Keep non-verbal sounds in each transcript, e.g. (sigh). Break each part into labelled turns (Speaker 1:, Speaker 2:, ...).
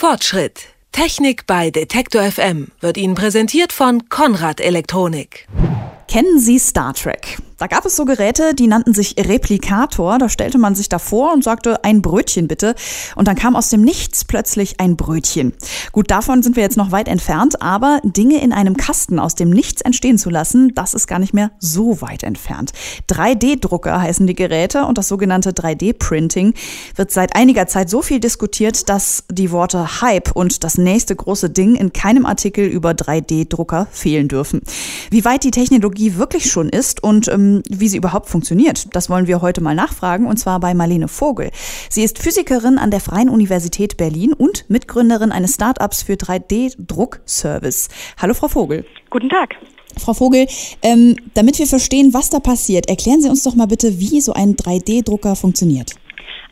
Speaker 1: Fortschritt. Technik bei Detektor FM wird Ihnen präsentiert von Konrad Elektronik.
Speaker 2: Kennen Sie Star Trek? Da gab es so Geräte, die nannten sich Replikator. Da stellte man sich davor und sagte, ein Brötchen bitte. Und dann kam aus dem Nichts plötzlich ein Brötchen. Gut, davon sind wir jetzt noch weit entfernt, aber Dinge in einem Kasten aus dem Nichts entstehen zu lassen, das ist gar nicht mehr so weit entfernt. 3D-Drucker heißen die Geräte und das sogenannte 3D-Printing wird seit einiger Zeit so viel diskutiert, dass die Worte Hype und das nächste große Ding in keinem Artikel über 3D-Drucker fehlen dürfen. Wie weit die Technologie wirklich schon ist und ähm, wie sie überhaupt funktioniert. Das wollen wir heute mal nachfragen und zwar bei Marlene Vogel. Sie ist Physikerin an der Freien Universität Berlin und Mitgründerin eines Startups für 3D-Druckservice. Hallo Frau Vogel.
Speaker 3: Guten Tag.
Speaker 2: Frau Vogel, ähm, damit wir verstehen, was da passiert, erklären Sie uns doch mal bitte, wie so ein 3D-Drucker funktioniert.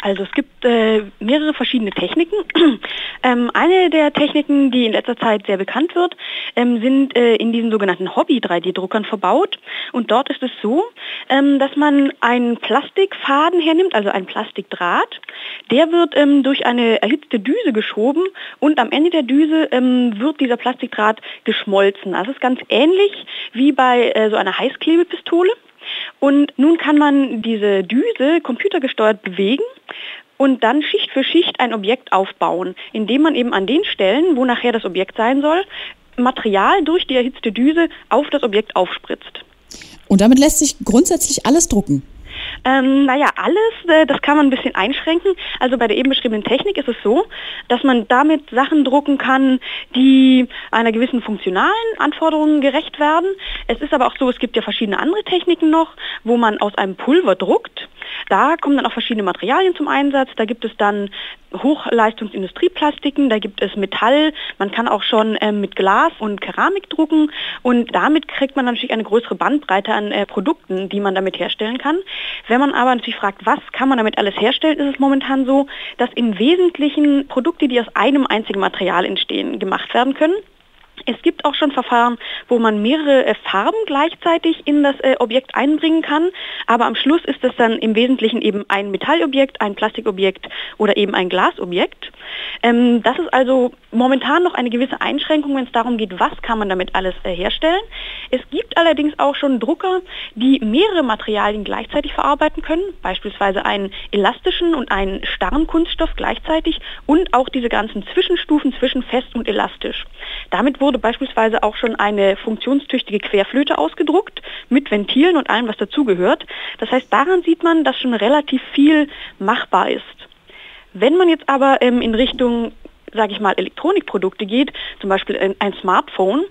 Speaker 3: Also es gibt äh, mehrere verschiedene Techniken. (clears throat) ähm, eine der Techniken, die in letzter Zeit sehr bekannt wird, ähm, sind äh, in diesen sogenannten Hobby-3D-Druckern verbaut. Und dort ist es so, ähm, dass man einen Plastikfaden hernimmt, also einen Plastikdraht. Der wird ähm, durch eine erhitzte Düse geschoben und am Ende der Düse ähm, wird dieser Plastikdraht geschmolzen. Das ist ganz ähnlich wie bei äh, so einer Heißklebepistole. Und nun kann man diese Düse computergesteuert bewegen und dann Schicht für Schicht ein Objekt aufbauen, indem man eben an den Stellen, wo nachher das Objekt sein soll, Material durch die erhitzte Düse auf das Objekt aufspritzt.
Speaker 2: Und damit lässt sich grundsätzlich alles drucken.
Speaker 3: Ähm, naja, alles, äh, das kann man ein bisschen einschränken. Also bei der eben beschriebenen Technik ist es so, dass man damit Sachen drucken kann, die einer gewissen funktionalen Anforderung gerecht werden. Es ist aber auch so, es gibt ja verschiedene andere Techniken noch, wo man aus einem Pulver druckt. Da kommen dann auch verschiedene Materialien zum Einsatz. Da gibt es dann Hochleistungsindustrieplastiken, da gibt es Metall, man kann auch schon äh, mit Glas und Keramik drucken und damit kriegt man natürlich eine größere Bandbreite an äh, Produkten, die man damit herstellen kann. Wenn man aber natürlich fragt, was kann man damit alles herstellen, ist es momentan so, dass im Wesentlichen Produkte, die aus einem einzigen Material entstehen, gemacht werden können. Es gibt auch schon Verfahren, wo man mehrere äh, Farben gleichzeitig in das äh, Objekt einbringen kann, aber am Schluss ist das dann im Wesentlichen eben ein Metallobjekt, ein Plastikobjekt oder eben ein Glasobjekt. Ähm, das ist also momentan noch eine gewisse Einschränkung, wenn es darum geht, was kann man damit alles äh, herstellen. Es gibt allerdings auch schon Drucker, die mehrere Materialien gleichzeitig verarbeiten können, beispielsweise einen elastischen und einen starren Kunststoff gleichzeitig und auch diese ganzen Zwischenstufen zwischen fest und elastisch. Damit wurde beispielsweise auch schon eine funktionstüchtige Querflöte ausgedruckt mit Ventilen und allem, was dazugehört. Das heißt, daran sieht man, dass schon relativ viel machbar ist. Wenn man jetzt aber ähm, in Richtung sage ich mal, Elektronikprodukte geht, zum Beispiel ein Smartphone,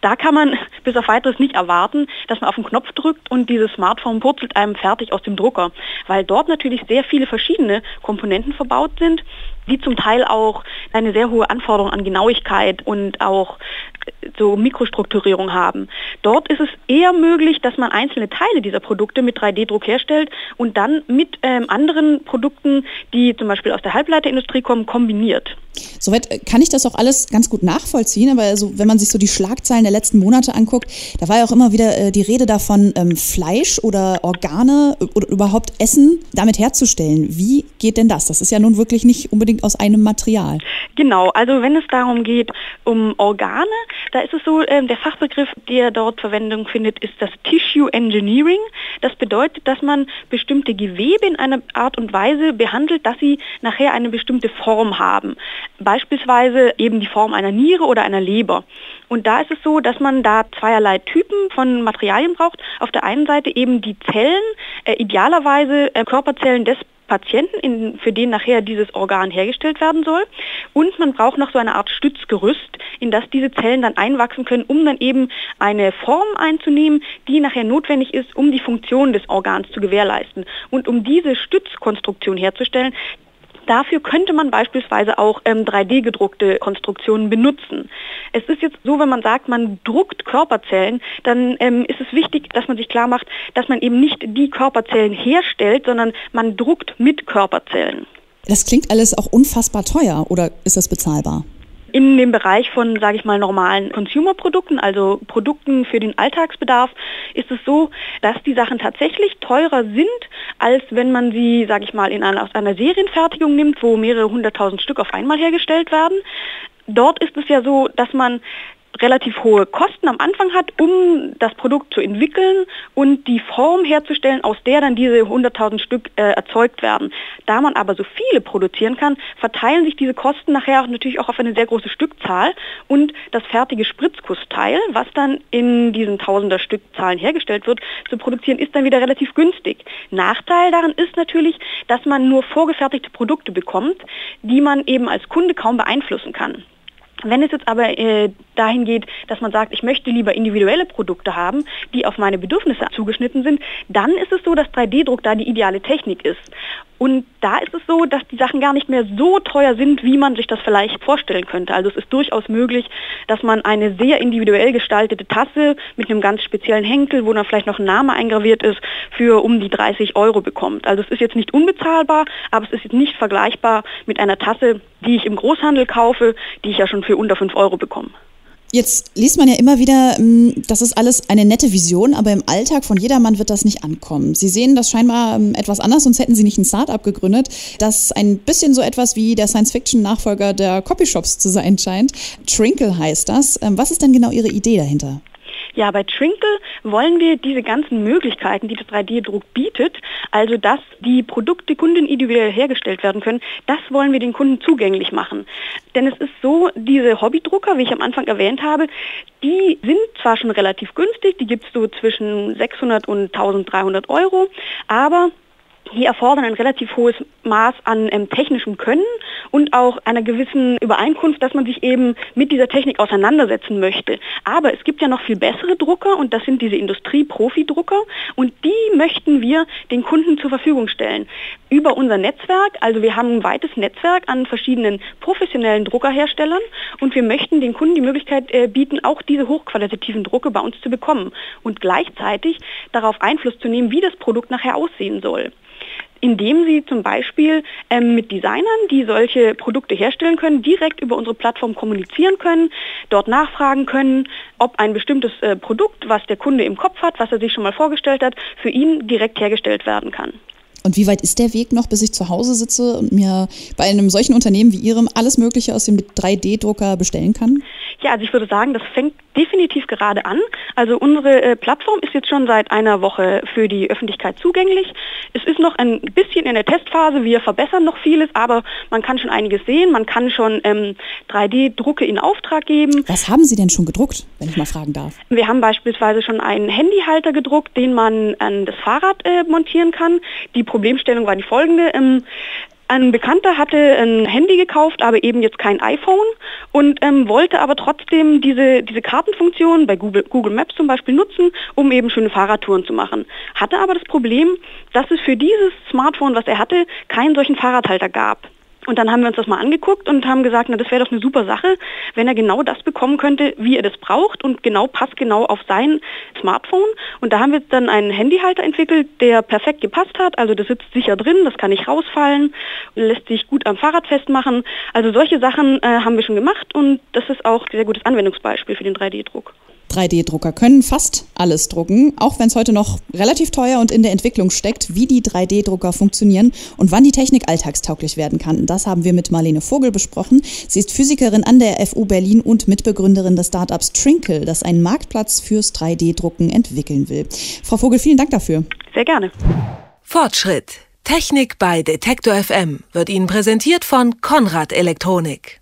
Speaker 3: da kann man bis auf weiteres nicht erwarten, dass man auf den Knopf drückt und dieses Smartphone purzelt einem fertig aus dem Drucker, weil dort natürlich sehr viele verschiedene Komponenten verbaut sind, die zum Teil auch eine sehr hohe Anforderung an Genauigkeit und auch so Mikrostrukturierung haben. Dort ist es eher möglich, dass man einzelne Teile dieser Produkte mit 3D-Druck herstellt und dann mit ähm, anderen Produkten, die zum Beispiel aus der Halbleiterindustrie kommen, kombiniert.
Speaker 2: Soweit äh, kann ich das auch alles ganz gut nachvollziehen, aber also, wenn man sich so die Schlagzeilen der letzten Monate anguckt, da war ja auch immer wieder äh, die Rede davon, ähm, Fleisch oder Organe oder überhaupt Essen damit herzustellen. Wie geht denn das? Das ist ja nun wirklich nicht unbedingt aus einem Material.
Speaker 3: Genau, also wenn es darum geht, um Organe, da ist es so, äh, der Fachbegriff, der dort Verwendung findet, ist das Tissue Engineering. Das bedeutet, dass man bestimmte Gewebe in einer Art und Weise behandelt, dass sie nachher eine bestimmte Form haben. Beispielsweise eben die Form einer Niere oder einer Leber. Und da ist es so, dass man da zweierlei Typen von Materialien braucht. Auf der einen Seite eben die Zellen, äh, idealerweise äh, Körperzellen des Patienten, in, für den nachher dieses Organ hergestellt werden soll. Und man braucht noch so eine Art Stützgerüst, in das diese Zellen dann einwachsen können, um dann eben eine Form einzunehmen, die nachher notwendig ist, um die Funktion des Organs zu gewährleisten. Und um diese Stützkonstruktion herzustellen, Dafür könnte man beispielsweise auch ähm, 3D-gedruckte Konstruktionen benutzen. Es ist jetzt so, wenn man sagt, man druckt Körperzellen, dann ähm, ist es wichtig, dass man sich klar macht, dass man eben nicht die Körperzellen herstellt, sondern man druckt mit Körperzellen.
Speaker 2: Das klingt alles auch unfassbar teuer oder ist das bezahlbar?
Speaker 3: In dem Bereich von, sage ich mal, normalen Consumer-Produkten, also Produkten für den Alltagsbedarf, ist es so, dass die Sachen tatsächlich teurer sind, als wenn man sie, sage ich mal, in einer, aus einer Serienfertigung nimmt, wo mehrere hunderttausend Stück auf einmal hergestellt werden. Dort ist es ja so, dass man relativ hohe Kosten am Anfang hat, um das Produkt zu entwickeln und die Form herzustellen, aus der dann diese 100.000 Stück äh, erzeugt werden. Da man aber so viele produzieren kann, verteilen sich diese Kosten nachher natürlich auch auf eine sehr große Stückzahl und das fertige Spritzkussteil, was dann in diesen tausender Stückzahlen hergestellt wird, zu produzieren, ist dann wieder relativ günstig. Nachteil daran ist natürlich, dass man nur vorgefertigte Produkte bekommt, die man eben als Kunde kaum beeinflussen kann. Wenn es jetzt aber äh, dahin geht, dass man sagt, ich möchte lieber individuelle Produkte haben, die auf meine Bedürfnisse zugeschnitten sind, dann ist es so, dass 3D-Druck da die ideale Technik ist. Und da ist es so, dass die Sachen gar nicht mehr so teuer sind, wie man sich das vielleicht vorstellen könnte. Also es ist durchaus möglich, dass man eine sehr individuell gestaltete Tasse mit einem ganz speziellen Henkel, wo dann vielleicht noch ein Name eingraviert ist, für um die 30 Euro bekommt. Also es ist jetzt nicht unbezahlbar, aber es ist jetzt nicht vergleichbar mit einer Tasse, die ich im Großhandel kaufe, die ich ja schon für unter 5 Euro bekomme.
Speaker 2: Jetzt liest man ja immer wieder, hm, das ist alles eine nette Vision, aber im Alltag von jedermann wird das nicht ankommen. Sie sehen das scheinbar hm, etwas anders, sonst hätten Sie nicht ein Start-up gegründet, das ein bisschen so etwas wie der Science-Fiction-Nachfolger der Copyshops zu sein scheint. Trinkle heißt das. Ähm, was ist denn genau Ihre Idee dahinter?
Speaker 3: Ja, bei Trinkle wollen wir diese ganzen Möglichkeiten, die das 3D-Druck bietet, also dass die Produkte kundenindividuell hergestellt werden können, das wollen wir den Kunden zugänglich machen. Denn es ist so, diese Hobbydrucker, wie ich am Anfang erwähnt habe, die sind zwar schon relativ günstig, die gibt es so zwischen 600 und 1300 Euro, aber die erfordern ein relativ hohes Maß an ähm, technischem Können und auch einer gewissen Übereinkunft, dass man sich eben mit dieser Technik auseinandersetzen möchte. Aber es gibt ja noch viel bessere Drucker und das sind diese Industrie-Profi-Drucker und die möchten wir den Kunden zur Verfügung stellen. Über unser Netzwerk, also wir haben ein weites Netzwerk an verschiedenen professionellen Druckerherstellern und wir möchten den Kunden die Möglichkeit äh, bieten, auch diese hochqualitativen Drucke bei uns zu bekommen und gleichzeitig darauf Einfluss zu nehmen, wie das Produkt nachher aussehen soll indem sie zum Beispiel ähm, mit Designern, die solche Produkte herstellen können, direkt über unsere Plattform kommunizieren können, dort nachfragen können, ob ein bestimmtes äh, Produkt, was der Kunde im Kopf hat, was er sich schon mal vorgestellt hat, für ihn direkt hergestellt werden kann.
Speaker 2: Und wie weit ist der Weg noch, bis ich zu Hause sitze und mir bei einem solchen Unternehmen wie Ihrem alles Mögliche aus dem 3D-Drucker bestellen kann?
Speaker 3: Ja, also ich würde sagen, das fängt definitiv gerade an. Also unsere äh, Plattform ist jetzt schon seit einer Woche für die Öffentlichkeit zugänglich. Es ist noch ein bisschen in der Testphase. Wir verbessern noch vieles, aber man kann schon einiges sehen. Man kann schon ähm, 3D-Drucke in Auftrag geben.
Speaker 2: Was haben Sie denn schon gedruckt, wenn ich mal fragen darf?
Speaker 3: Wir haben beispielsweise schon einen Handyhalter gedruckt, den man an das Fahrrad äh, montieren kann. Die Problemstellung war die folgende. Ähm, ein Bekannter hatte ein Handy gekauft, aber eben jetzt kein iPhone und ähm, wollte aber trotzdem diese, diese Kartenfunktion bei Google, Google Maps zum Beispiel nutzen, um eben schöne Fahrradtouren zu machen. Hatte aber das Problem, dass es für dieses Smartphone, was er hatte, keinen solchen Fahrradhalter gab. Und dann haben wir uns das mal angeguckt und haben gesagt, na das wäre doch eine super Sache, wenn er genau das bekommen könnte, wie er das braucht und genau passt genau auf sein Smartphone. Und da haben wir dann einen Handyhalter entwickelt, der perfekt gepasst hat. Also das sitzt sicher drin, das kann nicht rausfallen, lässt sich gut am Fahrrad festmachen. Also solche Sachen äh, haben wir schon gemacht und das ist auch ein sehr gutes Anwendungsbeispiel für den 3D-Druck.
Speaker 2: 3D-Drucker können fast alles drucken, auch wenn es heute noch relativ teuer und in der Entwicklung steckt, wie die 3D-Drucker funktionieren und wann die Technik alltagstauglich werden kann. Das haben wir mit Marlene Vogel besprochen. Sie ist Physikerin an der FU Berlin und Mitbegründerin des Startups Trinkle, das einen Marktplatz fürs 3D-Drucken entwickeln will. Frau Vogel, vielen Dank dafür.
Speaker 3: Sehr gerne.
Speaker 1: Fortschritt. Technik bei Detektor FM wird Ihnen präsentiert von Konrad Elektronik.